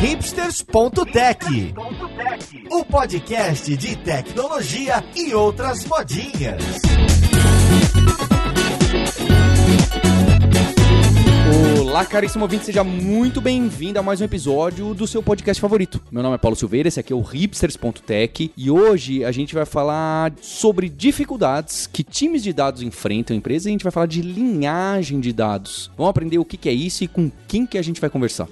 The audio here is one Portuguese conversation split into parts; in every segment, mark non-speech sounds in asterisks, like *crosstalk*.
hipsters.tech, o podcast de tecnologia e outras modinhas. Olá, caríssimo ouvinte, seja muito bem-vindo a mais um episódio do seu podcast favorito. Meu nome é Paulo Silveira, esse aqui é o hipsters.tech e hoje a gente vai falar sobre dificuldades que times de dados enfrentam em empresas e a gente vai falar de linhagem de dados. Vamos aprender o que é isso e com quem que a gente vai conversar.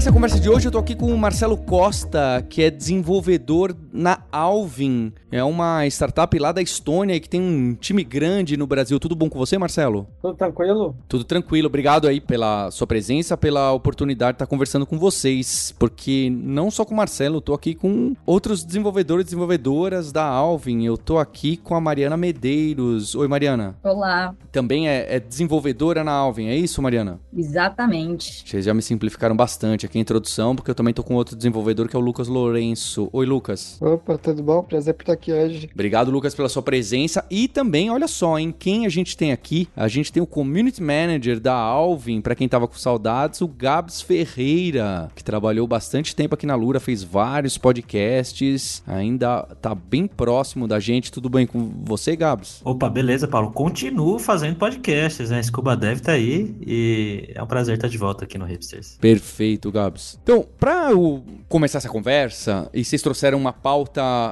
Essa conversa de hoje eu tô aqui com o Marcelo Costa, que é desenvolvedor na Alvin. É uma startup lá da Estônia que tem um time grande no Brasil. Tudo bom com você, Marcelo? Tudo tranquilo? Tudo tranquilo. Obrigado aí pela sua presença, pela oportunidade de estar conversando com vocês, porque não só com o Marcelo, eu tô aqui com outros desenvolvedores e desenvolvedoras da Alvin. Eu tô aqui com a Mariana Medeiros. Oi, Mariana. Olá. Também é, é desenvolvedora na Alvin, é isso, Mariana? Exatamente. Vocês já me simplificaram bastante aqui a introdução, porque eu também tô com outro desenvolvedor que é o Lucas Lourenço. Oi, Lucas. Opa, tudo bom? Prazer por estar aqui hoje. Obrigado, Lucas, pela sua presença. E também, olha só, em quem a gente tem aqui? A gente tem o Community Manager da Alvin, para quem tava com saudades, o Gabs Ferreira, que trabalhou bastante tempo aqui na Lura, fez vários podcasts, ainda tá bem próximo da gente. Tudo bem com você, Gabs? Opa, beleza, Paulo. Continuo fazendo podcasts, né? Scuba Dev tá aí e é um prazer estar de volta aqui no Hipsters. Perfeito, Gabs. Então, para começar essa conversa, e vocês trouxeram uma pauta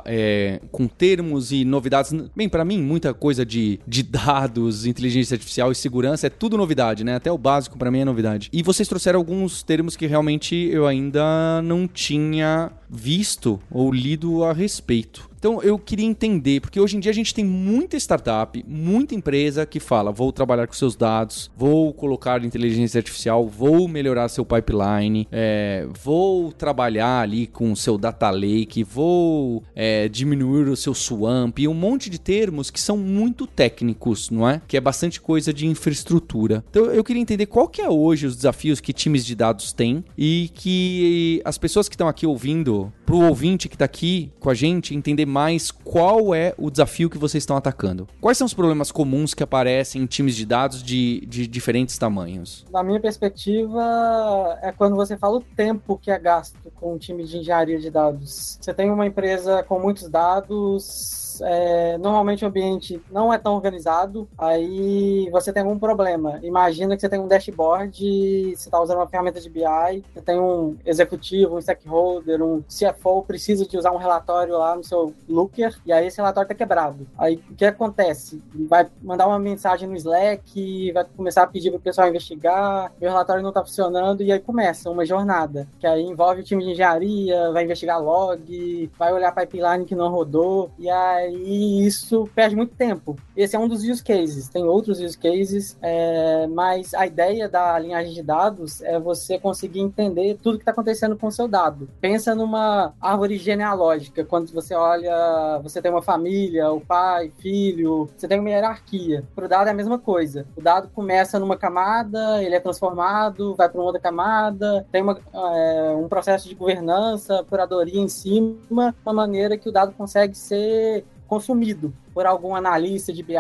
é, com termos e novidades. Bem, para mim, muita coisa de, de dados, inteligência artificial e segurança é tudo novidade, né? Até o básico para mim é novidade. E vocês trouxeram alguns termos que realmente eu ainda não tinha visto ou lido a respeito. Então eu queria entender, porque hoje em dia a gente tem muita startup, muita empresa que fala: vou trabalhar com seus dados, vou colocar inteligência artificial, vou melhorar seu pipeline, é, vou trabalhar ali com seu data lake, vou é, diminuir o seu swamp e um monte de termos que são muito técnicos, não é? Que é bastante coisa de infraestrutura. Então eu queria entender qual que é hoje os desafios que times de dados têm e que as pessoas que estão aqui ouvindo, para o ouvinte que está aqui com a gente, entender mais qual é o desafio que vocês estão atacando. Quais são os problemas comuns que aparecem em times de dados de, de diferentes tamanhos? Na minha perspectiva, é quando você fala o tempo que é gasto com um time de engenharia de dados. Você tem uma empresa com muitos dados, é, normalmente o ambiente não é tão organizado, aí você tem algum problema. Imagina que você tem um dashboard, você está usando uma ferramenta de BI, você tem um executivo, um stakeholder, um CFO, precisa de usar um relatório lá no seu Looker, e aí esse relatório está quebrado. Aí o que acontece? Vai mandar uma mensagem no Slack, vai começar a pedir para o pessoal investigar, meu relatório não está funcionando, e aí começa uma jornada, que aí envolve o time de engenharia, vai investigar log, vai olhar pipeline que não rodou, e aí e isso perde muito tempo. Esse é um dos use cases, tem outros use cases, é, mas a ideia da linhagem de dados é você conseguir entender tudo que está acontecendo com o seu dado. Pensa numa árvore genealógica, quando você olha, você tem uma família, o pai, filho, você tem uma hierarquia. Para o dado é a mesma coisa. O dado começa numa camada, ele é transformado, vai para uma outra camada, tem uma, é, um processo de governança, curadoria em cima, uma maneira que o dado consegue ser consumido por algum analista de BI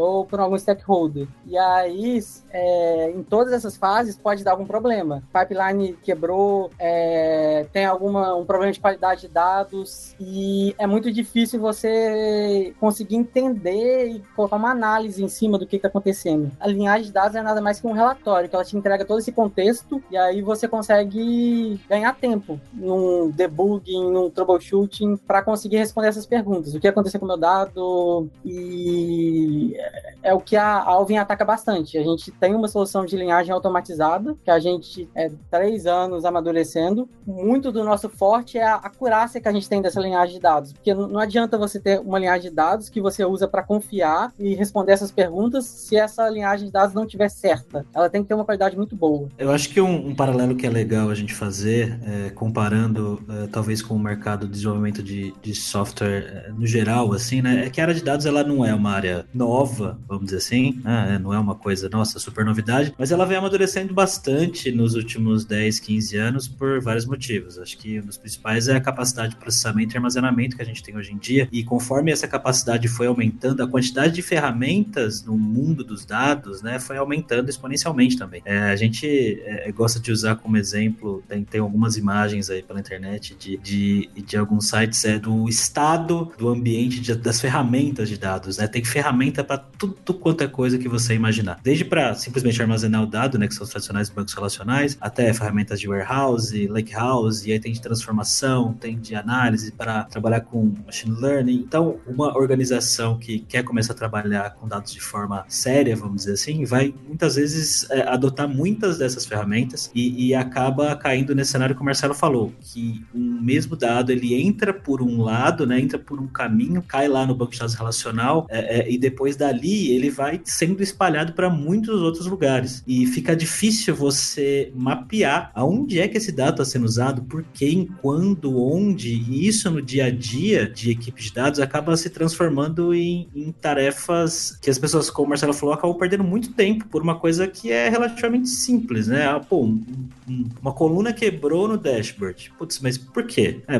ou por algum stakeholder. E aí, é, em todas essas fases, pode dar algum problema. Pipeline quebrou, é, tem alguma um problema de qualidade de dados e é muito difícil você conseguir entender e colocar uma análise em cima do que está acontecendo. A linhagem de dados é nada mais que um relatório, que ela te entrega todo esse contexto e aí você consegue ganhar tempo num debugging, num troubleshooting para conseguir responder essas perguntas. O que aconteceu com o meu dado? E é o que a Alvin ataca bastante. A gente tem uma solução de linhagem automatizada que a gente é três anos amadurecendo. Muito do nosso forte é a acurácia que a gente tem dessa linhagem de dados, porque não adianta você ter uma linhagem de dados que você usa para confiar e responder essas perguntas se essa linhagem de dados não estiver certa. Ela tem que ter uma qualidade muito boa. Eu acho que um, um paralelo que é legal a gente fazer, é, comparando é, talvez com o mercado de desenvolvimento de, de software é, no geral, assim, né, é que era área de dados ela não é uma área nova, vamos dizer assim, né? não é uma coisa, nossa, super novidade, mas ela vem amadurecendo bastante nos últimos 10, 15 anos por vários motivos. Acho que um dos principais é a capacidade de processamento e armazenamento que a gente tem hoje em dia, e conforme essa capacidade foi aumentando, a quantidade de ferramentas no mundo dos dados, né, foi aumentando exponencialmente também. É, a gente é, gosta de usar como exemplo, tem, tem algumas imagens aí pela internet de, de, de alguns sites é, do estado do ambiente de, das ferramentas de dados, né? Tem ferramenta para tudo quanto é coisa que você imaginar. Desde para simplesmente armazenar o dado, né, que são os tradicionais bancos relacionais, até ferramentas de warehouse, lakehouse, e aí tem de transformação, tem de análise para trabalhar com machine learning. Então, uma organização que quer começar a trabalhar com dados de forma séria, vamos dizer assim, vai muitas vezes é, adotar muitas dessas ferramentas e, e acaba caindo nesse cenário que o Marcelo falou, que um mesmo dado ele entra por um lado, né, entra por um caminho, cai lá no banco de relacional é, é, e depois dali ele vai sendo espalhado para muitos outros lugares e fica difícil você mapear aonde é que esse dado está sendo usado, por quem, quando, onde e isso no dia a dia de equipe de dados acaba se transformando em, em tarefas que as pessoas, como o Marcelo falou, acabam perdendo muito tempo por uma coisa que é relativamente simples, né? Ah, pô, um, um, uma coluna quebrou no dashboard. Putz, mas por quê? É,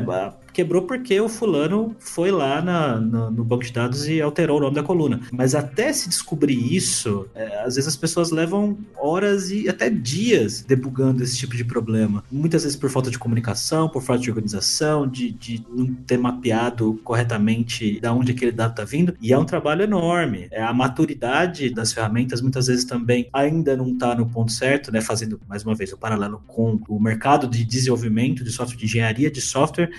quebrou porque o fulano foi lá na, na, no banco de dados e alterou o nome da coluna. Mas até se descobrir isso, é, às vezes as pessoas levam horas e até dias debugando esse tipo de problema. Muitas vezes por falta de comunicação, por falta de organização, de, de não ter mapeado corretamente da onde aquele dado está vindo. E é um trabalho enorme. É, a maturidade das ferramentas muitas vezes também ainda não está no ponto certo, né? Fazendo, mais uma vez, o paralelo com o mercado de desenvolvimento de software, de engenharia de software.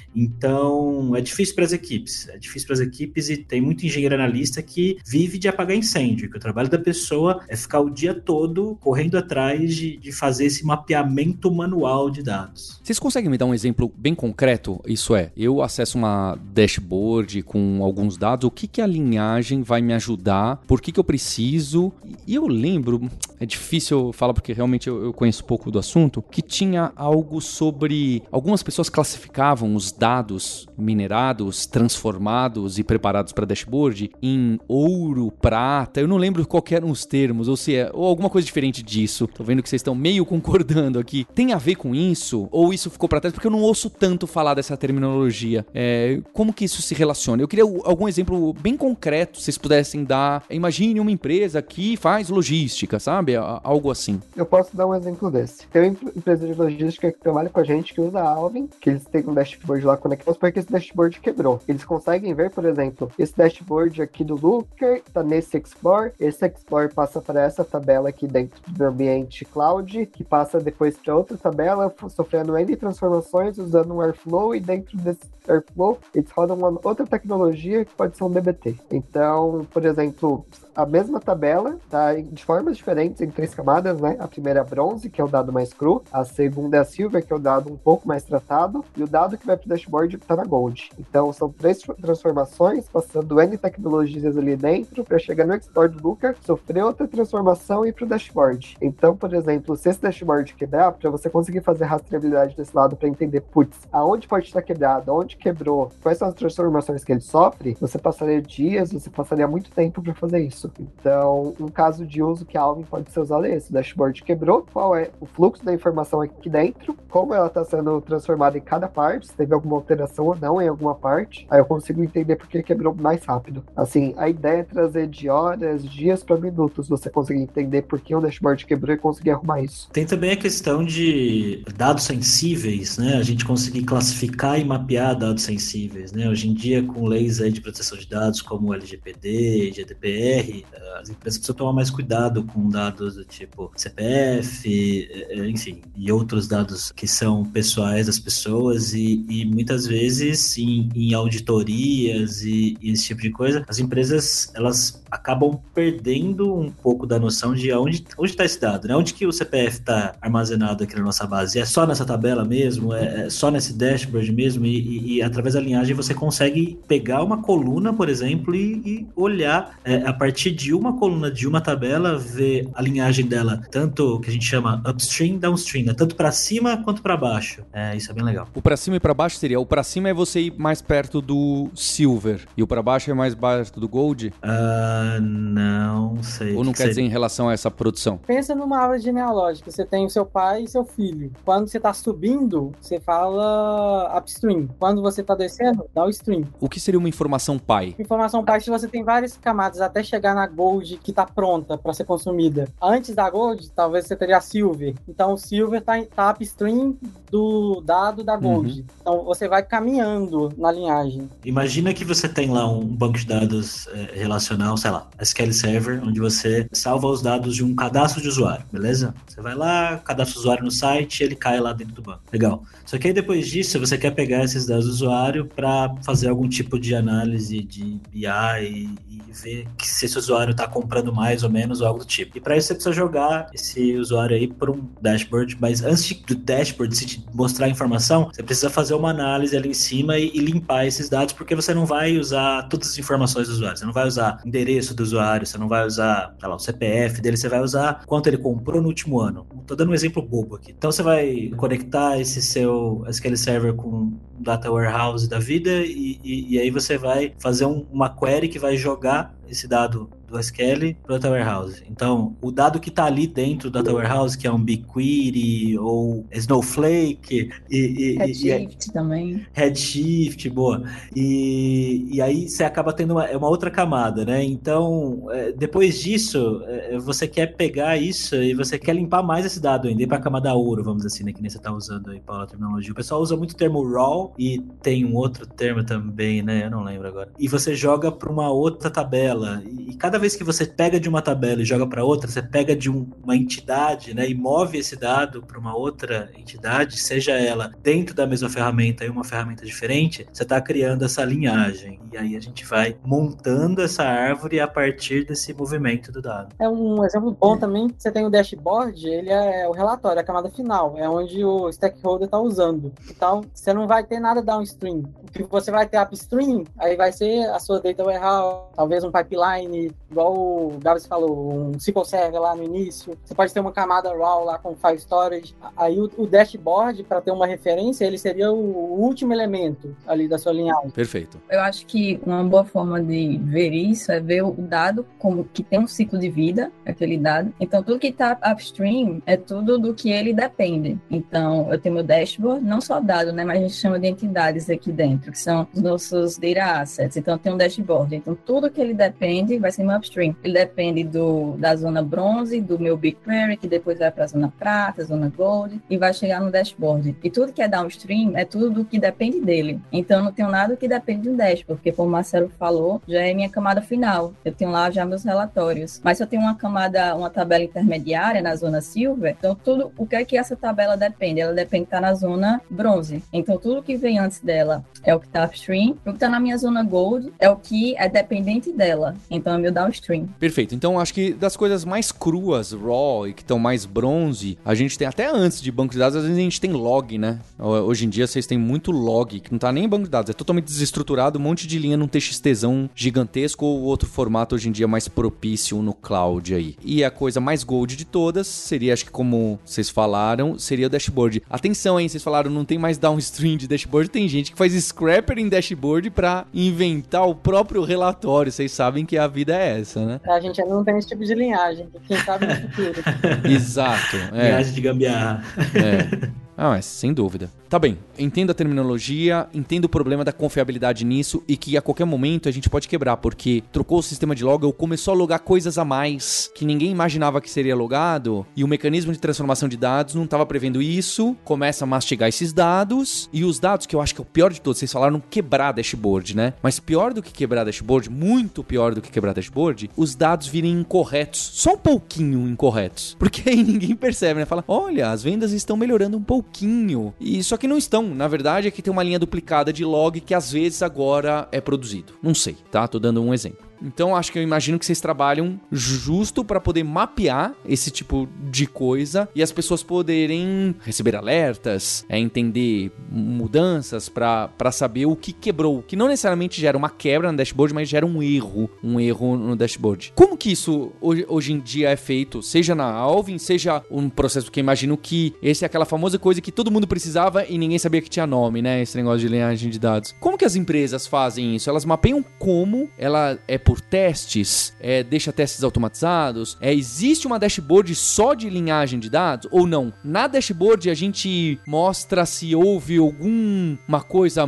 É difícil para as equipes. É difícil para as equipes e tem muito engenheiro analista que vive de apagar incêndio, que o trabalho da pessoa é ficar o dia todo correndo atrás de, de fazer esse mapeamento manual de dados. Vocês conseguem me dar um exemplo bem concreto? Isso é, eu acesso uma dashboard com alguns dados, o que, que a linhagem vai me ajudar, por que, que eu preciso. E eu lembro, é difícil falar porque realmente eu, eu conheço pouco do assunto, que tinha algo sobre. Algumas pessoas classificavam os dados dados minerados, transformados e preparados para dashboard em ouro, prata. Eu não lembro qual eram os termos, ou se é ou alguma coisa diferente disso. Tô vendo que vocês estão meio concordando aqui. Tem a ver com isso? Ou isso ficou para trás? Porque eu não ouço tanto falar dessa terminologia. É, como que isso se relaciona? Eu queria algum exemplo bem concreto, se vocês pudessem dar. Imagine uma empresa que faz logística, sabe? Algo assim. Eu posso dar um exemplo desse. Tem uma empresa de logística que trabalha com a gente que usa a Alvin, que eles têm um dashboard lá conectado vamos supor que esse dashboard quebrou. Eles conseguem ver, por exemplo, esse dashboard aqui do Looker tá nesse Explore, esse Explore passa para essa tabela aqui dentro do ambiente cloud, que passa depois para outra tabela, sofrendo N transformações usando um Airflow, e dentro desse Airflow eles rodam uma outra tecnologia que pode ser um DBT. Então, por exemplo, a mesma tabela tá de formas diferentes em três camadas, né? A primeira é bronze, que é o dado mais cru, a segunda é a silver, que é o dado um pouco mais tratado, e o dado que vai para o dashboard está na gold. Então são três transformações, passando N tecnologias ali dentro para chegar no export do Looker, sofrer outra transformação e ir para o dashboard. Então, por exemplo, se esse dashboard quebrar, para você conseguir fazer rastreabilidade desse lado para entender, putz, aonde pode estar quebrado, onde quebrou, quais são as transformações que ele sofre, você passaria dias, você passaria muito tempo para fazer isso. Então, um caso de uso que a Alvin pode ser usado é esse: o dashboard quebrou, qual é o fluxo da informação aqui dentro, como ela está sendo transformada em cada parte, se teve alguma alteração ou não em alguma parte, aí eu consigo entender por que quebrou mais rápido. Assim, a ideia é trazer de horas, dias para minutos, você conseguir entender por que o dashboard quebrou e conseguir arrumar isso. Tem também a questão de dados sensíveis, né? A gente conseguir classificar e mapear dados sensíveis, né? Hoje em dia, com leis aí de proteção de dados como o LGPD, GDPR, as empresas precisam tomar mais cuidado com dados do tipo CPF, eh, enfim, e outros dados que são pessoais das pessoas e, e muitas vezes em, em auditorias e, e, esse tipo de coisa, as empresas elas acabam perdendo um pouco da noção de onde está esse dado, né? Onde que o CPF está armazenado aqui na nossa base? É só nessa tabela mesmo? É, é só nesse dashboard mesmo? E, e, através da linhagem você consegue pegar uma coluna, por exemplo, e, olhar é, a partir de uma coluna de uma tabela, ver a linhagem dela, tanto que a gente chama upstream, downstream, né? tanto para cima quanto para baixo. É, isso é bem legal. O para cima e para baixo seria o para para cima é você ir mais perto do Silver e o para baixo é mais perto do Gold? Uh, não sei. Ou não quer dizer em relação a essa produção? Pensa numa árvore genealógica. Você tem o seu pai e seu filho. Quando você tá subindo, você fala upstream. Quando você tá descendo, downstream. O que seria uma informação pai? Informação pai, se você tem várias camadas até chegar na Gold que tá pronta para ser consumida. Antes da Gold, talvez você teria a Silver. Então o Silver tá, tá upstream do dado da Gold. Uhum. Então você vai caminhando na linhagem. Imagina que você tem lá um banco de dados é, relacional, sei lá, SQL Server, onde você salva os dados de um cadastro de usuário, beleza? Você vai lá, cadastra o usuário no site, ele cai lá dentro do banco. Legal. Só que aí depois disso, você quer pegar esses dados do usuário para fazer algum tipo de análise de BI e, e ver que se esse usuário está comprando mais ou menos ou algo do tipo. E para isso você precisa jogar esse usuário aí por um dashboard, mas antes do dashboard se mostrar a informação, você precisa fazer uma análise ali em cima e, e limpar esses dados, porque você não vai usar todas as informações do usuário. Você não vai usar endereço do usuário, você não vai usar lá, o CPF dele, você vai usar quanto ele comprou no último ano. Estou dando um exemplo bobo aqui. Então você vai conectar esse seu SQL Server com Data Warehouse da vida e, e, e aí você vai fazer um, uma query que vai jogar esse dado do SQL para o Data Warehouse. Então, o dado que está ali dentro do Data Warehouse, que é um BigQuery ou Snowflake e, e Redshift e, também. Redshift, boa. E, e aí você acaba tendo uma, é uma outra camada, né? Então, é, depois disso, é, você quer pegar isso e você quer limpar mais esse dado ainda, ir para a camada ouro, vamos dizer assim, né? Que nem você está usando aí, para a terminologia. O pessoal usa muito o termo raw e tem um outro termo também, né? Eu não lembro agora. E você joga para uma outra tabela e cada vez que você pega de uma tabela e joga para outra, você pega de um, uma entidade, né, e move esse dado para uma outra entidade, seja ela dentro da mesma ferramenta e uma ferramenta diferente, você está criando essa linhagem. E aí a gente vai montando essa árvore a partir desse movimento do dado. É um exemplo bom também. Você tem o dashboard, ele é o relatório, a camada final, é onde o stakeholder está usando. Então, você não vai ter nada downstream. O que você vai ter upstream, aí vai ser a sua data warehouse, talvez um pipeline igual o Gabs falou, um SQL Server lá no início. Você pode ter uma camada RAW lá com file storage. Aí o, o dashboard, para ter uma referência, ele seria o último elemento ali da sua linhagem. Perfeito. Eu acho que uma boa forma de ver isso é ver o dado como que tem um ciclo de vida, aquele dado. Então, tudo que está upstream é tudo do que ele depende. Então, eu tenho meu dashboard, não só dado, né, mas a gente chama de entidades aqui dentro, que são os nossos data assets. Então, eu tenho um dashboard. Então, tudo que ele depende vai ser meu upstream. Ele depende do, da zona bronze, do meu BigQuery, que depois vai para a zona prata, zona gold, e vai chegar no dashboard. E tudo que é downstream é tudo do que depende dele. Então, não tenho nada que depende do dashboard, porque como o Marcelo falou, já é minha camada final. Eu tenho lá já meus relatórios. Mas se eu tenho uma camada, uma tabela intermediária na zona silver, então tudo, o que é que essa tabela depende? Ela depende de estar na zona bronze. Então, tudo que vem antes dela é o que está upstream. O que está na minha zona gold é o que é dependente dela. Então, é meu downstream. Perfeito. Então acho que das coisas mais cruas, raw e que estão mais bronze, a gente tem até antes de banco de dados, às vezes a gente tem log, né? Hoje em dia vocês têm muito log, que não tá nem em banco de dados, é totalmente desestruturado, um monte de linha num TXTzão gigantesco ou outro formato hoje em dia mais propício no cloud aí. E a coisa mais gold de todas seria, acho que como vocês falaram, seria o dashboard. Atenção, hein? Vocês falaram, não tem mais downstream de dashboard, tem gente que faz scrapper em dashboard para inventar o próprio relatório. Vocês sabem que a vida é essa, né? A gente ainda não tem esse tipo de linhagem, quem sabe no futuro. *laughs* Exato. É. Linhagem de gambiarra. É. *laughs* Ah, mas sem dúvida. Tá bem, entendo a terminologia, entendo o problema da confiabilidade nisso e que a qualquer momento a gente pode quebrar, porque trocou o sistema de log ou começou a logar coisas a mais que ninguém imaginava que seria logado e o mecanismo de transformação de dados não estava prevendo isso, começa a mastigar esses dados e os dados, que eu acho que é o pior de todos, vocês falaram quebrar dashboard, né? Mas pior do que quebrar dashboard, muito pior do que quebrar dashboard, os dados virem incorretos, só um pouquinho incorretos, *laughs* porque aí ninguém percebe, né? Fala, olha, as vendas estão melhorando um pouquinho, e só que não estão. Na verdade, é que tem uma linha duplicada de log que às vezes agora é produzido. Não sei, tá? Tô dando um exemplo. Então acho que eu imagino que vocês trabalham justo para poder mapear esse tipo de coisa e as pessoas poderem receber alertas, é, entender mudanças para saber o que quebrou, que não necessariamente gera uma quebra no dashboard, mas gera um erro, um erro no dashboard. Como que isso hoje, hoje em dia é feito? Seja na Alvin, seja um processo que eu imagino que esse é aquela famosa coisa que todo mundo precisava e ninguém sabia que tinha nome, né? Esse negócio de linhagem de dados. Como que as empresas fazem isso? Elas mapeiam como? Ela é por testes? É, deixa testes automatizados? É, existe uma dashboard só de linhagem de dados ou não? Na dashboard a gente mostra se houve alguma coisa,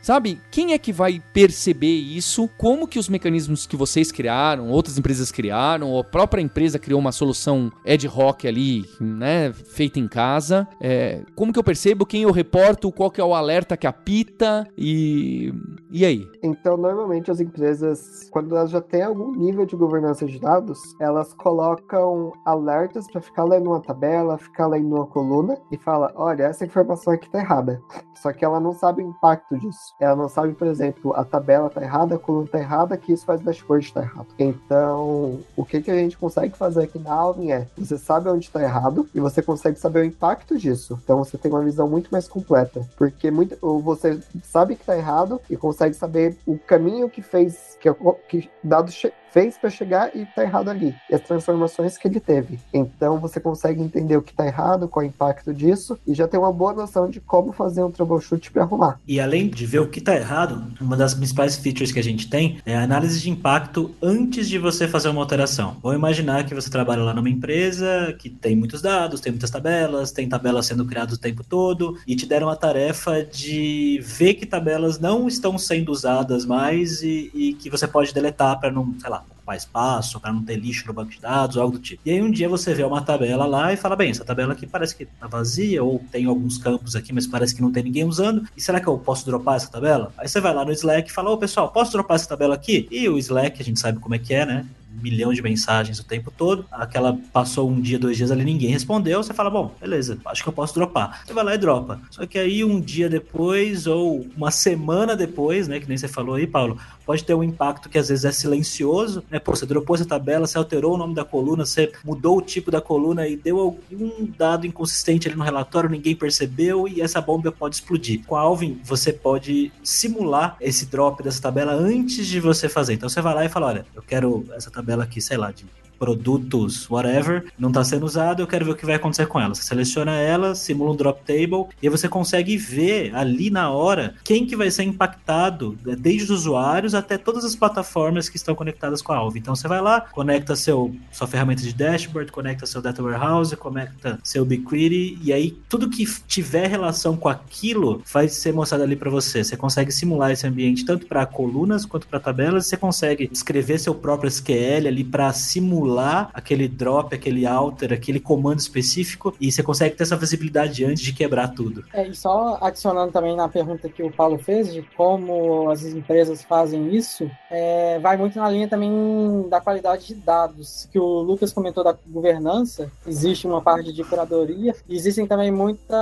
sabe? Quem é que vai perceber isso? Como que os mecanismos que vocês criaram, outras empresas criaram, ou a própria empresa criou uma solução ad hoc ali, né, feita em casa? É, como que eu percebo quem eu reporto, qual que é o alerta que apita e e aí? Então, normalmente as empresas, quando elas já têm algum nível de governança de dados, elas colocam alertas para ficar lendo uma tabela, ficar lendo uma coluna e fala, olha, essa informação aqui tá errada. Só que ela não sabe o impacto disso. Ela não sabe, por exemplo, a tabela tá errada, a coluna tá errada, que isso faz o dashboard estar errado. Então, o que, que a gente consegue fazer aqui na Alvin é, você sabe onde está errado e você consegue saber o impacto disso. Então, você tem uma visão muito mais completa. Porque muito, você sabe que está errado e consegue saber o caminho que fez, que, que dados fez para chegar e tá errado ali. E as transformações que ele teve. Então você consegue entender o que tá errado, qual é o impacto disso, e já tem uma boa noção de como fazer um troubleshoot para arrumar. E além de ver o que tá errado, uma das principais features que a gente tem é a análise de impacto antes de você fazer uma alteração. Vou imaginar que você trabalha lá numa empresa que tem muitos dados, tem muitas tabelas, tem tabelas sendo criadas o tempo todo, e te deram a tarefa de ver que tabelas não estão sendo usadas mais e, e que você pode deletar para não, sei lá, ocupar espaço, para não ter lixo no banco de dados, algo do tipo. E aí um dia você vê uma tabela lá e fala, bem, essa tabela aqui parece que tá vazia, ou tem alguns campos aqui, mas parece que não tem ninguém usando. E será que eu posso dropar essa tabela? Aí você vai lá no Slack e fala, ô pessoal, posso dropar essa tabela aqui? E o Slack, a gente sabe como é que é, né? Milhão de mensagens o tempo todo. Aquela passou um dia, dois dias ali, ninguém respondeu. Você fala, bom, beleza, acho que eu posso dropar. Você vai lá e dropa. Só que aí um dia depois, ou uma semana depois, né? Que nem você falou aí, Paulo, pode ter um impacto que às vezes é silencioso, né? Pô, você dropou essa tabela, você alterou o nome da coluna, você mudou o tipo da coluna e deu algum dado inconsistente ali no relatório, ninguém percebeu e essa bomba pode explodir. Com a Alvin, você pode simular esse drop dessa tabela antes de você fazer. Então você vai lá e fala: olha, eu quero essa tabela aqui, sei lá, de produtos, whatever, não está sendo usado, eu quero ver o que vai acontecer com ela. Você seleciona ela, simula um drop table, e você consegue ver ali na hora quem que vai ser impactado, né, desde os usuários até todas as plataformas que estão conectadas com a Alve. Então você vai lá, conecta seu, sua ferramenta de dashboard, conecta seu data warehouse, conecta seu BigQuery, e aí tudo que tiver relação com aquilo vai ser mostrado ali para você. Você consegue simular esse ambiente tanto para colunas quanto para tabelas, você consegue escrever seu próprio SQL ali para simular simular aquele drop, aquele alter, aquele comando específico e você consegue ter essa visibilidade antes de quebrar tudo. É, e só adicionando também na pergunta que o Paulo fez de como as empresas fazem isso, é, vai muito na linha também da qualidade de dados, que o Lucas comentou da governança, existe uma parte de curadoria, e existem também muita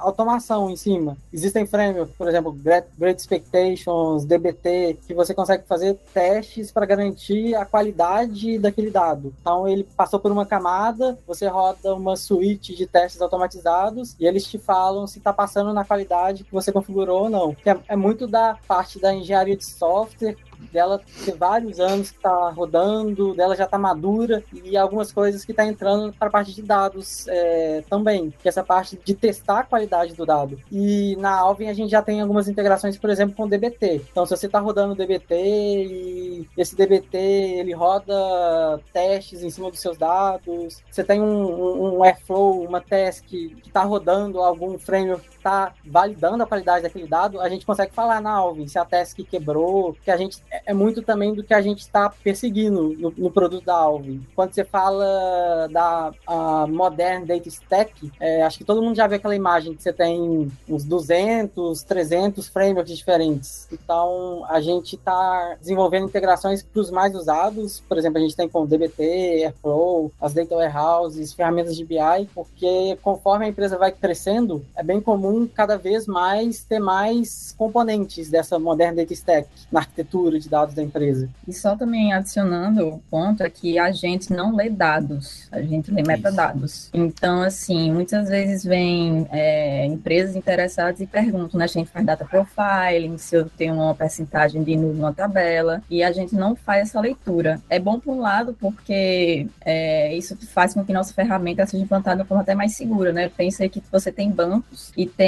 automação em cima. Existem frameworks, por exemplo, Great, Great Expectations, DBT, que você consegue fazer testes para garantir a qualidade daquele dado. Então ele passou por uma camada, você roda uma suíte de testes automatizados e eles te falam se está passando na qualidade que você configurou ou não. É, é muito da parte da engenharia de software dela ter vários anos que está rodando, dela já está madura e algumas coisas que está entrando para a parte de dados é, também, que é essa parte de testar a qualidade do dado. E na Alvin a gente já tem algumas integrações, por exemplo, com o DBT. Então, se você está rodando o DBT e esse DBT ele roda testes em cima dos seus dados, você tem um, um, um Airflow, uma task que está rodando algum framework está validando a qualidade daquele dado, a gente consegue falar na Alvin se a task quebrou, que a gente é, é muito também do que a gente está perseguindo no, no, produto da Alvin. Quando você fala da Modern Data Stack, é, acho que todo mundo já viu aquela imagem que você tem uns 200, 300 frameworks diferentes. Então, a gente está desenvolvendo integrações para os mais usados. Por exemplo, a gente tem com DBT, Airflow, as Data Warehouses, ferramentas de BI, porque conforme a empresa vai crescendo, é bem comum vão cada vez mais ter mais componentes dessa moderna data stack na arquitetura de dados da empresa. E só também adicionando o ponto é que a gente não lê dados, a gente lê metadados. Então, assim, muitas vezes vem é, empresas interessadas e perguntam, né? A gente faz data profiling, se eu tenho uma percentagem de nulo numa tabela, e a gente não faz essa leitura. É bom por um lado, porque é, isso faz com que nossa ferramenta seja implantada de uma forma até mais segura, né? Pensa que você tem bancos e tem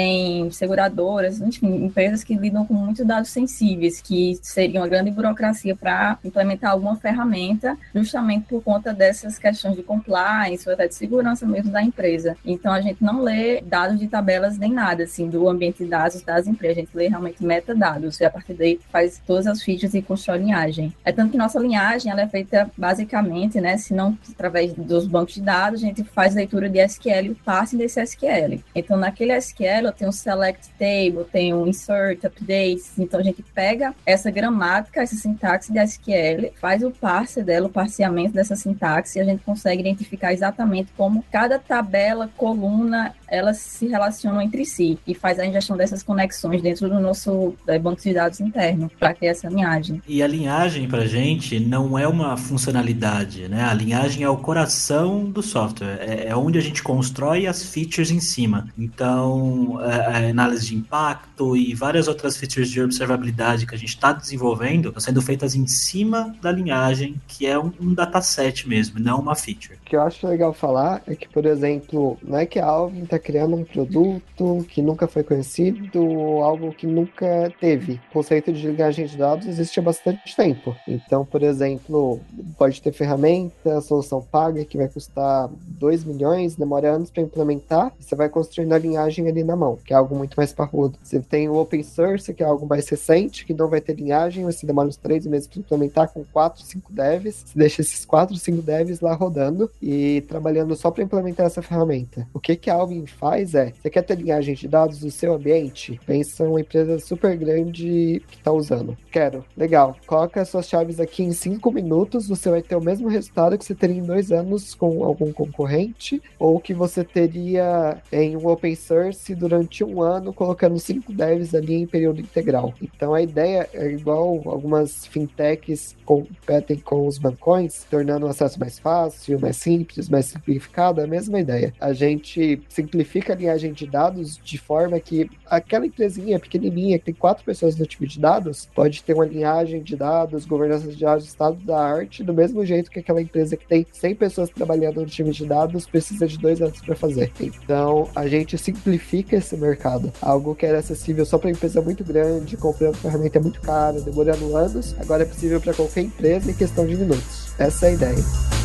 seguradoras, enfim, empresas que lidam com muitos dados sensíveis, que seria uma grande burocracia para implementar alguma ferramenta, justamente por conta dessas questões de compliance ou até de segurança mesmo da empresa. Então a gente não lê dados de tabelas nem nada, assim, do ambiente de dados das empresas, a gente lê realmente metadados e a partir daí faz todas as features e constrói linhagem. É tanto que nossa linhagem ela é feita basicamente, né, se não através dos bancos de dados, a gente faz leitura de SQL e o desse SQL. Então naquele SQL eu tenho um select table, tenho um insert, updates, então a gente pega essa gramática, essa sintaxe de SQL, faz o parse dela, o parseamento dessa sintaxe e a gente consegue identificar exatamente como cada tabela, coluna, elas se relacionam entre si e faz a ingestão dessas conexões dentro do nosso banco de dados interno para criar essa linhagem. E a linhagem para gente não é uma funcionalidade, né? A linhagem é o coração do software, é, é onde a gente constrói as features em cima. Então, análise de impacto e várias outras features de observabilidade que a gente está desenvolvendo estão sendo feitas em cima da linhagem, que é um, um dataset mesmo, não uma feature. O que eu acho legal falar é que, por exemplo, não é que a Alvin está criando um produto que nunca foi conhecido ou algo que nunca teve. O conceito de linhagem de dados existe há bastante tempo. Então, por exemplo, pode ter ferramenta, solução paga que vai custar 2 milhões, demora anos para implementar, você vai construindo a linhagem ali na mão, que é algo muito mais parrudo. Você tem o open source, que é algo mais recente, que não vai ter linhagem, você demora uns 3 meses para implementar com 4, 5 devs, você deixa esses 4, 5 devs lá rodando e trabalhando só para implementar essa ferramenta. O que, que a Alvin faz é, você quer ter linhagem de dados do seu ambiente? Pensa uma empresa super grande que está usando. Quero. Legal. Coloca suas chaves aqui em 5 minutos, você vai ter o mesmo resultado que você teria em dois anos com algum concorrente, ou que você teria em um open source durante um ano, colocando 5 devs ali em período integral. Então a ideia é igual algumas fintechs competem com os bancões, tornando o acesso mais fácil, mais simples, mais simplificado, é a mesma ideia. A gente simplifica a linhagem de dados de forma que aquela empresinha pequenininha que tem quatro pessoas no time de dados pode ter uma linhagem de dados, governança de dados, estado da arte, do mesmo jeito que aquela empresa que tem 100 pessoas trabalhando no time de dados precisa de dois anos para fazer. Então a gente simplifica esse mercado. Algo que era acessível só para empresa muito grande, comprando ferramenta muito cara, demorando anos, agora é possível para qualquer empresa em questão de minutos. Essa é a ideia.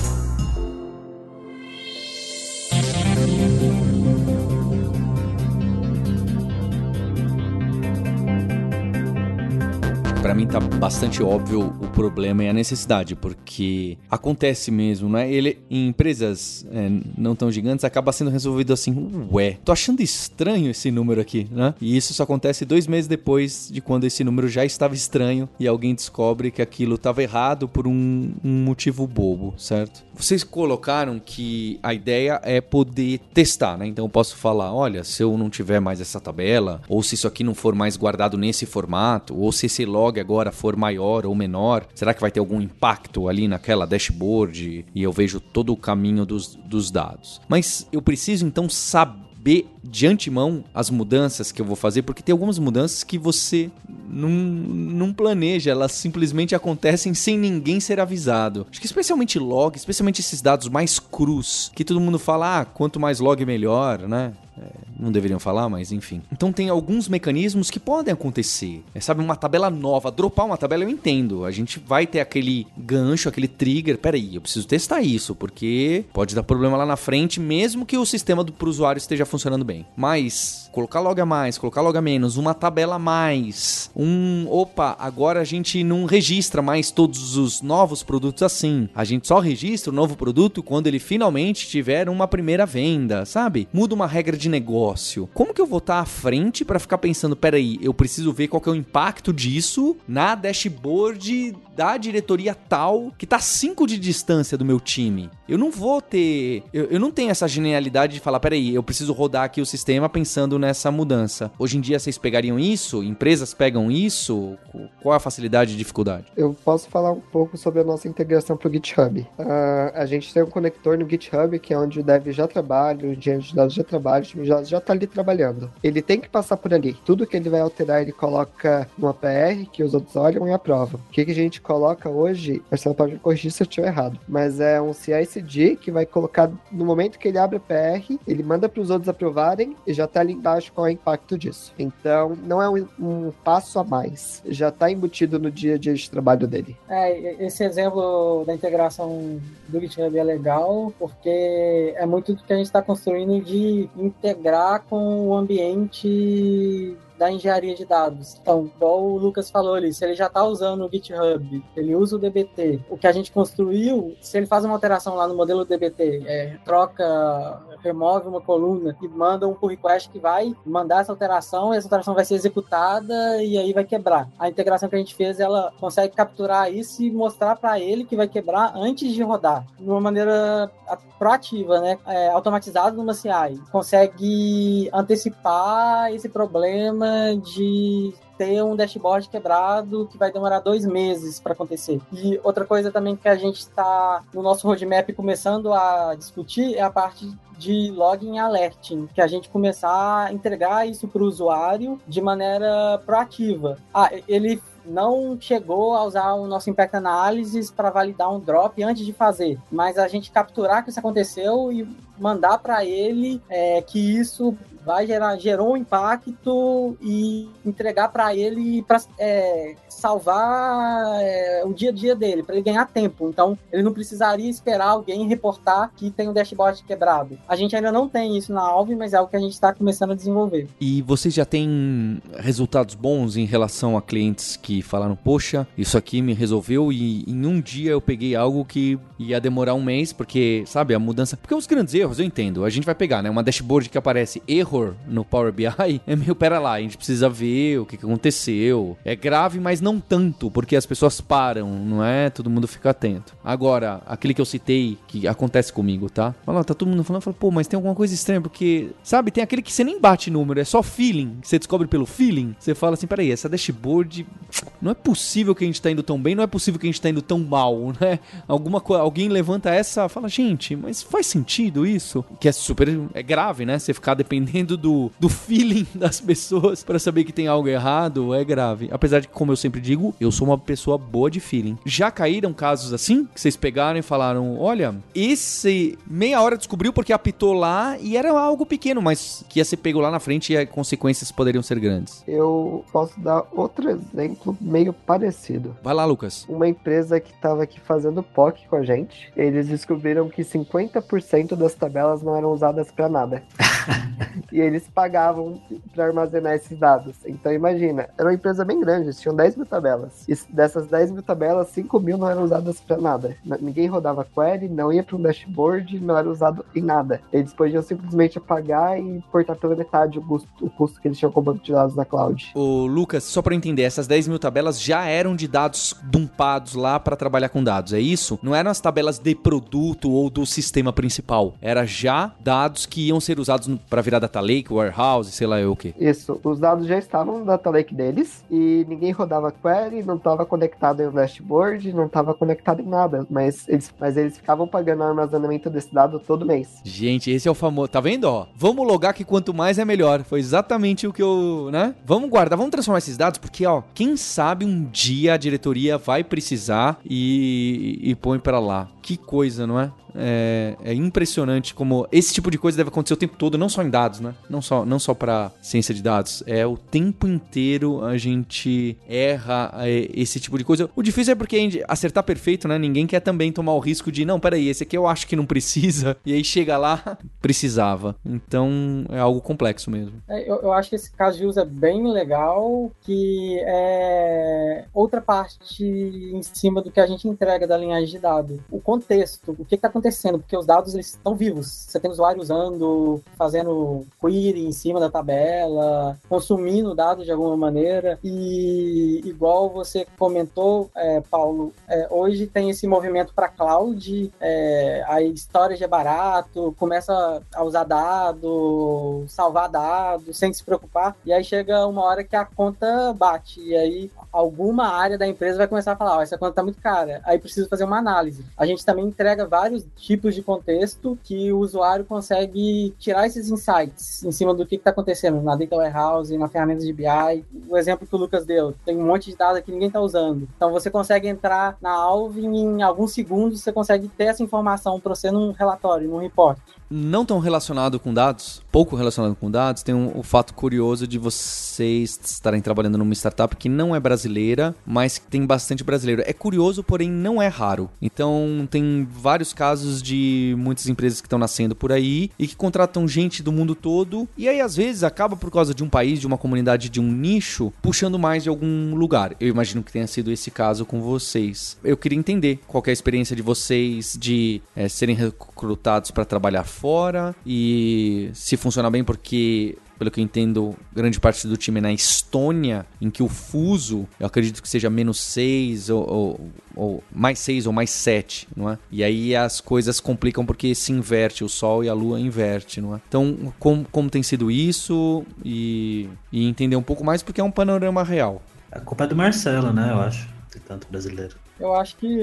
Para mim tá bastante óbvio o problema e a necessidade, porque acontece mesmo, né? Ele em empresas é, não tão gigantes acaba sendo resolvido assim, ué, tô achando estranho esse número aqui, né? E isso só acontece dois meses depois de quando esse número já estava estranho e alguém descobre que aquilo estava errado por um, um motivo bobo, certo? Vocês colocaram que a ideia é poder testar, né? Então eu posso falar, olha, se eu não tiver mais essa tabela, ou se isso aqui não for mais guardado nesse formato, ou se esse log agora for maior ou menor, será que vai ter algum impacto ali naquela dashboard e eu vejo todo o caminho dos, dos dados? Mas eu preciso então saber de antemão as mudanças que eu vou fazer, porque tem algumas mudanças que você não, não planeja, elas simplesmente acontecem sem ninguém ser avisado. Acho que especialmente log, especialmente esses dados mais crus, que todo mundo fala, ah, quanto mais log melhor, né? É, não deveriam falar, mas enfim. Então tem alguns mecanismos que podem acontecer. É, sabe, uma tabela nova, dropar uma tabela eu entendo. A gente vai ter aquele gancho, aquele trigger. Peraí, eu preciso testar isso, porque pode dar problema lá na frente, mesmo que o sistema para o usuário esteja funcionando bem. Mas colocar log a mais, colocar log a menos, uma tabela a mais, um. Opa, agora a gente não registra mais todos os novos produtos assim. A gente só registra o novo produto quando ele finalmente tiver uma primeira venda, sabe? Muda uma regra de negócio negócio, como que eu vou estar à frente para ficar pensando, peraí, eu preciso ver qual que é o impacto disso na dashboard da diretoria tal que tá 5 de distância do meu time. Eu não vou ter. Eu, eu não tenho essa genialidade de falar, peraí, eu preciso rodar aqui o sistema pensando nessa mudança. Hoje em dia vocês pegariam isso? Empresas pegam isso? Qual é a facilidade e dificuldade? Eu posso falar um pouco sobre a nossa integração para o GitHub. Uh, a gente tem um conector no GitHub, que é onde o dev já trabalha, o engenheiro de dados já trabalha, o time já, já tá ali trabalhando. Ele tem que passar por ali. Tudo que ele vai alterar, ele coloca no APR, que os outros olham e aprovam. O que, que a gente coloca hoje, Marcelo pode corrigir se eu estiver errado, mas é um CI/CD que vai colocar no momento que ele abre a PR, ele manda para os outros aprovarem e já está ali embaixo qual é o impacto disso. Então, não é um, um passo a mais, já está embutido no dia a dia de trabalho dele. É, esse exemplo da integração do GitHub é legal, porque é muito do que a gente está construindo de integrar com o ambiente da engenharia de dados. Então, igual o Lucas falou ali, se ele já está usando o GitHub, ele usa o DBT, o que a gente construiu, se ele faz uma alteração lá no modelo DBT, é, troca, remove uma coluna e manda um pull request que vai mandar essa alteração, essa alteração vai ser executada e aí vai quebrar. A integração que a gente fez, ela consegue capturar isso e mostrar para ele que vai quebrar antes de rodar, de uma maneira proativa, né? É, automatizado numa CI. Consegue antecipar esse problema de ter um dashboard quebrado que vai demorar dois meses para acontecer. E outra coisa também que a gente está no nosso roadmap começando a discutir é a parte de login alerting, que a gente começar a entregar isso para o usuário de maneira proativa. Ah, ele não chegou a usar o nosso Impact Analysis para validar um drop antes de fazer, mas a gente capturar que isso aconteceu e mandar para ele é, que isso vai gerar gerou um impacto e entregar para ele para é, salvar é, o dia a dia dele, para ele ganhar tempo. Então, ele não precisaria esperar alguém reportar que tem um dashboard quebrado. A gente ainda não tem isso na Alve, mas é algo que a gente está começando a desenvolver. E vocês já têm resultados bons em relação a clientes que falaram: Poxa, isso aqui me resolveu e em um dia eu peguei algo que ia demorar um mês, porque, sabe, a mudança. Porque os grandes erros, eu entendo. A gente vai pegar, né? Uma dashboard que aparece erro no Power BI, *laughs* é meio pera lá, a gente precisa ver o que aconteceu. É grave, mas não tanto, porque as pessoas param, não é? Todo mundo fica atento. Agora, aquele que eu citei, que acontece comigo, tá? Fala, tá todo mundo falando, fala, pô, mas tem alguma coisa estranha, porque, sabe, tem aquele que você nem bate número, é só feeling, você descobre pelo feeling. Você fala assim, peraí, essa dashboard, não é possível que a gente tá indo tão bem, não é possível que a gente tá indo tão mal, *laughs* né? Alguma alguém levanta essa, fala, gente, mas faz sentido isso? Que é super, é grave, né? Você ficar dependendo do, do feeling *laughs* das pessoas para saber que tem algo errado, é grave. Apesar de como eu sempre digo, eu sou uma pessoa boa de feeling. Já caíram casos assim? Que vocês pegaram e falaram: olha, esse meia hora descobriu porque apitou lá e era algo pequeno, mas que ia ser pego lá na frente e as consequências poderiam ser grandes. Eu posso dar outro exemplo meio parecido. Vai lá, Lucas. Uma empresa que estava aqui fazendo POC com a gente, eles descobriram que 50% das tabelas não eram usadas para nada. *laughs* e eles pagavam para armazenar esses dados. Então imagina, era uma empresa bem grande, eles tinham 10 mil tabelas. E dessas 10 mil tabelas, 5 mil não eram usadas para nada. Ninguém rodava query, não ia para um dashboard, não era usado em nada. Eles podiam simplesmente apagar e portar pela metade o custo, o custo que eles tinham com o banco de dados na cloud. O Lucas, só para entender, essas 10 mil tabelas já eram de dados dumpados lá para trabalhar com dados, é isso? Não eram as tabelas de produto ou do sistema principal. Era já dados que iam ser usados para virar data lake, warehouse, sei lá eu o que. Isso, os dados já estavam no data lake deles e ninguém rodava query, não estava conectado em um dashboard, não estava conectado em nada, mas eles, mas eles ficavam pagando o armazenamento desse dado todo mês. Gente, esse é o famoso, tá vendo, ó? Vamos logar que quanto mais é melhor. Foi exatamente o que eu, né? Vamos guardar, vamos transformar esses dados porque, ó, quem sabe um dia a diretoria vai precisar e, e põe para lá. Que coisa, não é? É, é, impressionante como esse tipo de coisa deve acontecer o tempo todo, não só em dados, né? Não só, não só para ciência de dados. É o tempo inteiro a gente erra é, esse tipo de coisa. O difícil é porque acertar perfeito, né? Ninguém quer também tomar o risco de, não, peraí, esse aqui eu acho que não precisa. *laughs* E aí chega lá, *laughs* precisava. Então é algo complexo mesmo. É, eu, eu, acho que esse caso de uso é bem legal, que é outra parte em cima do que a gente entrega da linhagem de dados. O contexto, o que está acontecendo acontecendo, porque os dados eles estão vivos. Você tem usuário usando, fazendo query em cima da tabela, consumindo dados de alguma maneira. E igual você comentou, é, Paulo, é, hoje tem esse movimento para cloud, é, a storage é barato, começa a usar dados, salvar dados, sem se preocupar. E aí chega uma hora que a conta bate. E aí alguma área da empresa vai começar a falar: oh, essa conta está muito cara. Aí precisa fazer uma análise. A gente também entrega vários tipos de contexto que o usuário consegue tirar esses insights em cima do que está acontecendo na Data Warehouse, na ferramenta de BI. O exemplo que o Lucas deu, tem um monte de dados que ninguém está usando. Então você consegue entrar na Alvin em alguns segundos, você consegue ter essa informação para você num relatório, num report não tão relacionado com dados, pouco relacionado com dados, tem um, o fato curioso de vocês estarem trabalhando numa startup que não é brasileira, mas que tem bastante brasileiro. É curioso, porém não é raro. Então tem vários casos de muitas empresas que estão nascendo por aí e que contratam gente do mundo todo e aí às vezes acaba por causa de um país, de uma comunidade, de um nicho, puxando mais de algum lugar. Eu imagino que tenha sido esse caso com vocês. Eu queria entender qual é a experiência de vocês de é, serem recrutados para trabalhar fora e se funciona bem porque pelo que eu entendo, grande parte do time é na Estônia, em que o fuso, eu acredito que seja menos 6 ou, ou, ou, mais 6 ou mais 7, não é? E aí as coisas complicam porque se inverte, o Sol e a Lua inverte, não é? Então, como, como tem sido isso e, e entender um pouco mais porque é um panorama real. A culpa é do Marcelo, né, eu acho, de tanto brasileiro. Eu acho que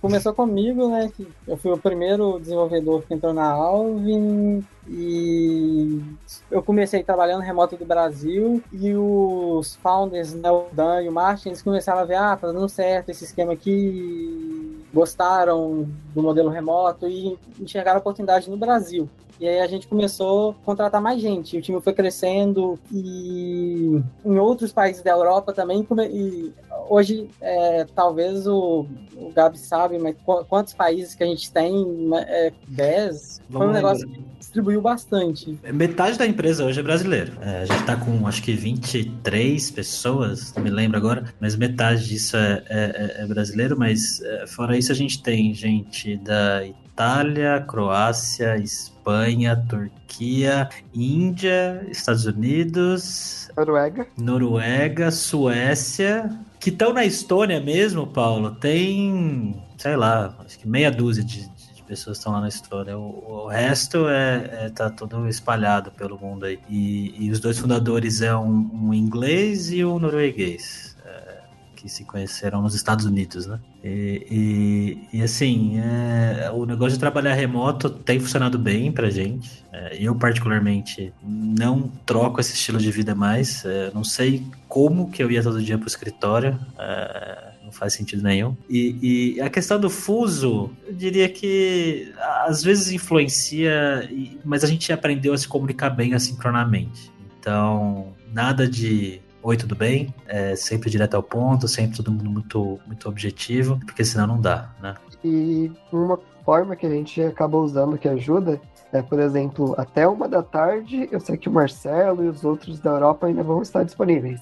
começou comigo, né? Eu fui o primeiro desenvolvedor que entrou na Alvin e eu comecei trabalhando remoto do Brasil e os founders, né, o Dan e o Martin, eles começaram a ver, ah, tá dando certo esse esquema aqui, gostaram do modelo remoto e enxergaram a oportunidade no Brasil. E aí a gente começou a contratar mais gente. O time foi crescendo e em outros países da Europa também. E hoje, é, talvez o, o Gabi sabe, mas quantos países que a gente tem? É, 10? Foi um negócio que distribuiu bastante. Metade da empresa hoje é brasileiro. É, a gente está com acho que 23 pessoas, não me lembro agora, mas metade disso é, é, é brasileiro. Mas é, fora isso, a gente tem gente da Itália, Croácia, Espanha, Turquia, Índia, Estados Unidos, Noruega, Noruega, Suécia, que estão na Estônia mesmo, Paulo. Tem, sei lá, acho que meia dúzia de, de pessoas estão lá na Estônia. O, o resto é, é, tá todo espalhado pelo mundo aí. E, e os dois fundadores é um, um inglês e um norueguês que se conheceram nos Estados Unidos, né? E, e, e assim, é, o negócio de trabalhar remoto tem funcionado bem pra gente. É, eu, particularmente, não troco esse estilo de vida mais. É, não sei como que eu ia todo dia pro escritório. É, não faz sentido nenhum. E, e, a questão do fuso, eu diria que às vezes influencia, mas a gente aprendeu a se comunicar bem assincronamente. Então, nada de Oi, tudo bem? É sempre direto ao ponto, sempre todo mundo muito, muito objetivo, porque senão não dá, né? E uma forma que a gente acaba usando que ajuda é, por exemplo, até uma da tarde, eu sei que o Marcelo e os outros da Europa ainda vão estar disponíveis.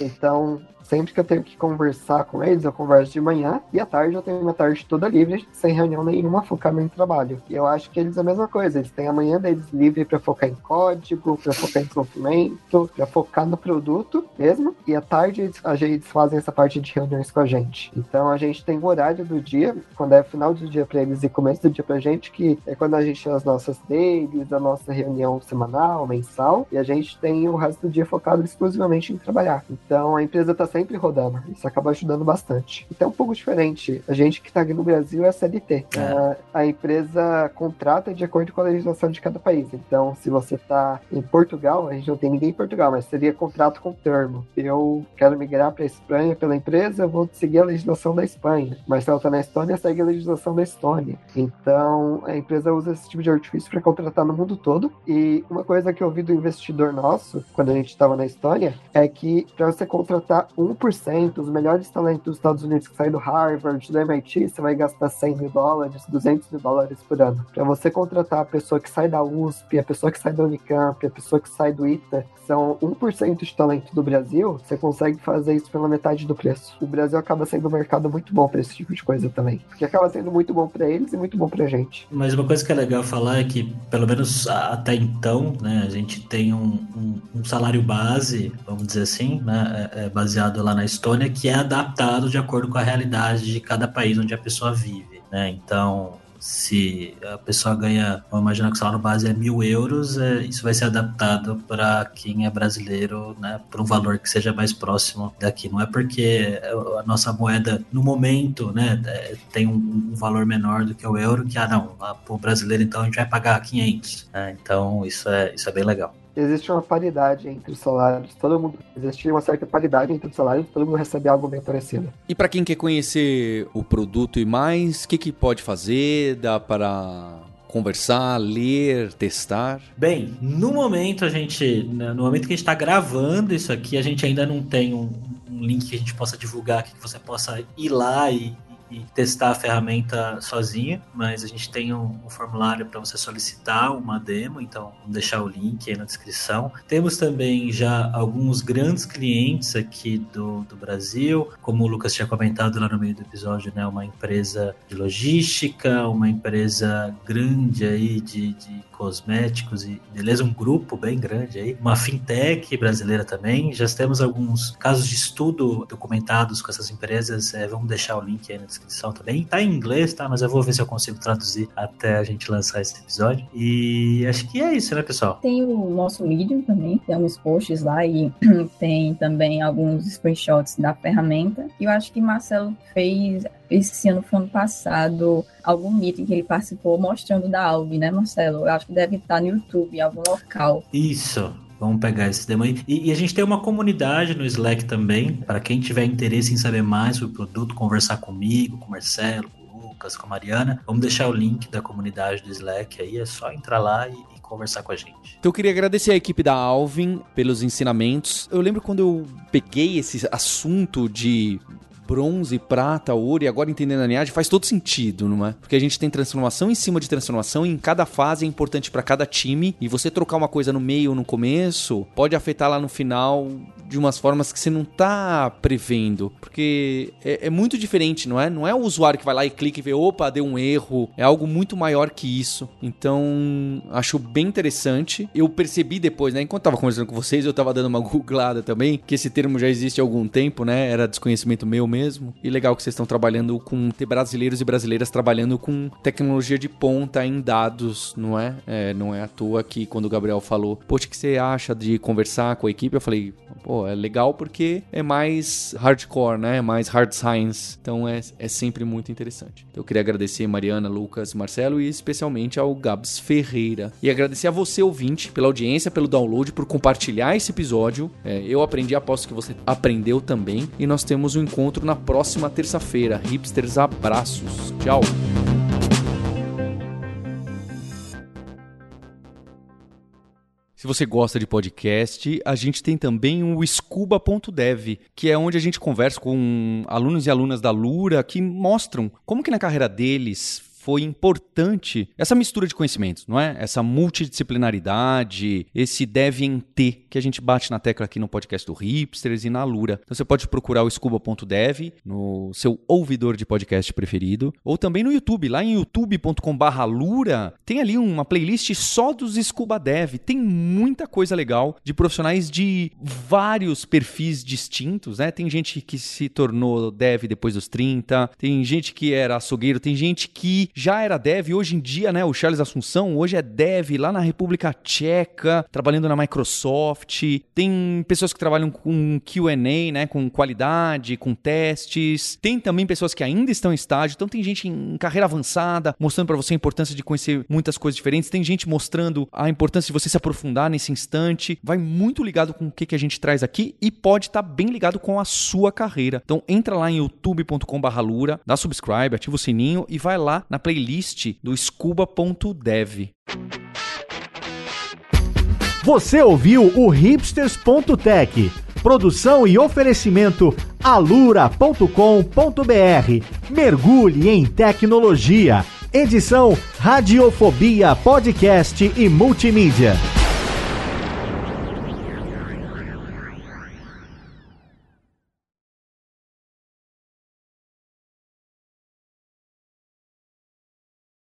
Então, Sempre que eu tenho que conversar com eles, eu converso de manhã e à tarde eu tenho uma tarde toda livre, sem reunião nenhuma, focar no trabalho. E eu acho que eles é a mesma coisa, eles têm a manhã deles livre para focar em código, para focar em desenvolvimento, para focar no produto mesmo, e à tarde a gente fazem essa parte de reuniões com a gente. Então a gente tem o horário do dia, quando é final do dia para eles e começo do dia pra gente, que é quando a gente tem as nossas dailies, a nossa reunião semanal, mensal, e a gente tem o resto do dia focado exclusivamente em trabalhar. Então a empresa tá sempre sempre rodando. Isso acaba ajudando bastante. Então é um pouco diferente. A gente que está aqui no Brasil é CLT. É. A, a, empresa contrata de acordo com a legislação de cada país. Então, se você está em Portugal, a gente não tem ninguém em Portugal, mas seria contrato com termo. Eu quero migrar para a Espanha pela empresa, eu vou seguir a legislação da Espanha. Marcelo está na Estônia, segue a legislação da Estônia. Então, a empresa usa esse tipo de artifício para contratar no mundo todo. E uma coisa que eu ouvi do investidor nosso, quando a gente estava na Estônia, é que para você contratar 1%, os melhores talentos dos Estados Unidos que saem do Harvard, do MIT, você vai gastar 100 mil dólares, 200 mil dólares por ano. Para você contratar a pessoa que sai da USP, a pessoa que sai da Unicamp, a pessoa que sai do ITA, são 1% de talento do Brasil, você consegue fazer isso pela metade do preço. O Brasil acaba sendo um mercado muito bom para esse tipo de coisa também. Porque acaba sendo muito bom para eles e muito bom pra gente. Mas uma coisa que é legal falar é que, pelo menos até então, né, a gente tem um, um, um salário base, vamos dizer assim, né, é, é baseado lá na Estônia, que é adaptado de acordo com a realidade de cada país onde a pessoa vive. Né? Então, se a pessoa ganha, vamos imaginar que o salário base é mil euros, é, isso vai ser adaptado para quem é brasileiro, né, por um valor que seja mais próximo daqui. Não é porque a nossa moeda, no momento, né, é, tem um, um valor menor do que o euro, que, ah, não, para o brasileiro, então a gente vai pagar 500. Né? Então, isso é, isso é bem legal existe uma paridade entre os salários. Todo mundo existe uma certa paridade entre os salários, todo mundo recebe algo bem parecido. E para quem quer conhecer o produto e mais, o que, que pode fazer? Dá para conversar, ler, testar? Bem, no momento a gente, né, no momento que a gente está gravando isso aqui, a gente ainda não tem um, um link que a gente possa divulgar que você possa ir lá e, e testar a ferramenta sozinha, mas a gente tem um, um formulário para você solicitar uma demo, então vamos deixar o link aí na descrição. Temos também já alguns grandes clientes aqui do, do Brasil, como o Lucas tinha comentado lá no meio do episódio, né, uma empresa de logística, uma empresa grande aí de, de cosméticos e beleza, um grupo bem grande aí, uma fintech brasileira também. Já temos alguns casos de estudo documentados com essas empresas. É, vamos deixar o link aí na descrição também. Tá em inglês, tá? Mas eu vou ver se eu consigo traduzir até a gente lançar esse episódio. E acho que é isso, né, pessoal? Tem o nosso Medium também, tem alguns posts lá e *clears throat* tem também alguns screenshots da ferramenta. E eu acho que Marcelo fez esse ano, foi ano passado, algum meeting que ele participou mostrando da Alve, né, Marcelo? Eu acho que deve estar no YouTube, em algum local. Isso. Vamos pegar esse demo aí. E, e, a gente tem uma comunidade no Slack também, para quem tiver interesse em saber mais sobre o produto, conversar comigo, com o Marcelo, com o Lucas, com a Mariana. Vamos deixar o link da comunidade do Slack aí, é só entrar lá e, e conversar com a gente. Então eu queria agradecer a equipe da Alvin pelos ensinamentos. Eu lembro quando eu peguei esse assunto de bronze, prata, ouro e agora entendendo a linhagem faz todo sentido, não é? Porque a gente tem transformação em cima de transformação e em cada fase é importante para cada time e você trocar uma coisa no meio ou no começo pode afetar lá no final de umas formas que você não tá prevendo, porque é, é muito diferente, não é? Não é o usuário que vai lá e clica e vê, opa, deu um erro, é algo muito maior que isso. Então, acho bem interessante. Eu percebi depois, né, enquanto tava conversando com vocês, eu tava dando uma *laughs* googlada também, que esse termo já existe há algum tempo, né? Era desconhecimento meu mesmo mesmo. E legal que vocês estão trabalhando com ter brasileiros e brasileiras trabalhando com tecnologia de ponta em dados, não é? é não é à toa que quando o Gabriel falou, poxa, o que você acha de conversar com a equipe? Eu falei, pô, é legal porque é mais hardcore, né? É mais hard science. Então é, é sempre muito interessante. Então eu queria agradecer Mariana, Lucas, Marcelo e especialmente ao Gabs Ferreira. E agradecer a você, ouvinte, pela audiência, pelo download, por compartilhar esse episódio. É, eu aprendi, aposto que você aprendeu também. E nós temos um encontro na próxima terça-feira. Hipsters, abraços. Tchau. Se você gosta de podcast, a gente tem também o scuba.dev, que é onde a gente conversa com alunos e alunas da Lura que mostram como que na carreira deles foi importante essa mistura de conhecimentos, não é? Essa multidisciplinaridade, esse deve em T que a gente bate na tecla aqui no podcast do Hipsters e na Lura. Então você pode procurar o scuba.dev no seu ouvidor de podcast preferido ou também no YouTube, lá em youtube.com/lura, tem ali uma playlist só dos Scuba Dev. Tem muita coisa legal de profissionais de vários perfis distintos, né? Tem gente que se tornou dev depois dos 30, tem gente que era açougueiro, tem gente já era dev, hoje em dia, né, o Charles Assunção, hoje é dev lá na República Tcheca, trabalhando na Microsoft. Tem pessoas que trabalham com Q&A, né, com qualidade, com testes. Tem também pessoas que ainda estão em estágio, então tem gente em carreira avançada, mostrando para você a importância de conhecer muitas coisas diferentes. Tem gente mostrando a importância de você se aprofundar nesse instante. Vai muito ligado com o que, que a gente traz aqui e pode estar tá bem ligado com a sua carreira. Então entra lá em youtube.com/lura, dá subscribe, ativa o sininho e vai lá na playlist do scuba.dev. Você ouviu o hipsters.tech Produção e oferecimento alura.com.br. Mergulhe em tecnologia. Edição Radiofobia Podcast e Multimídia.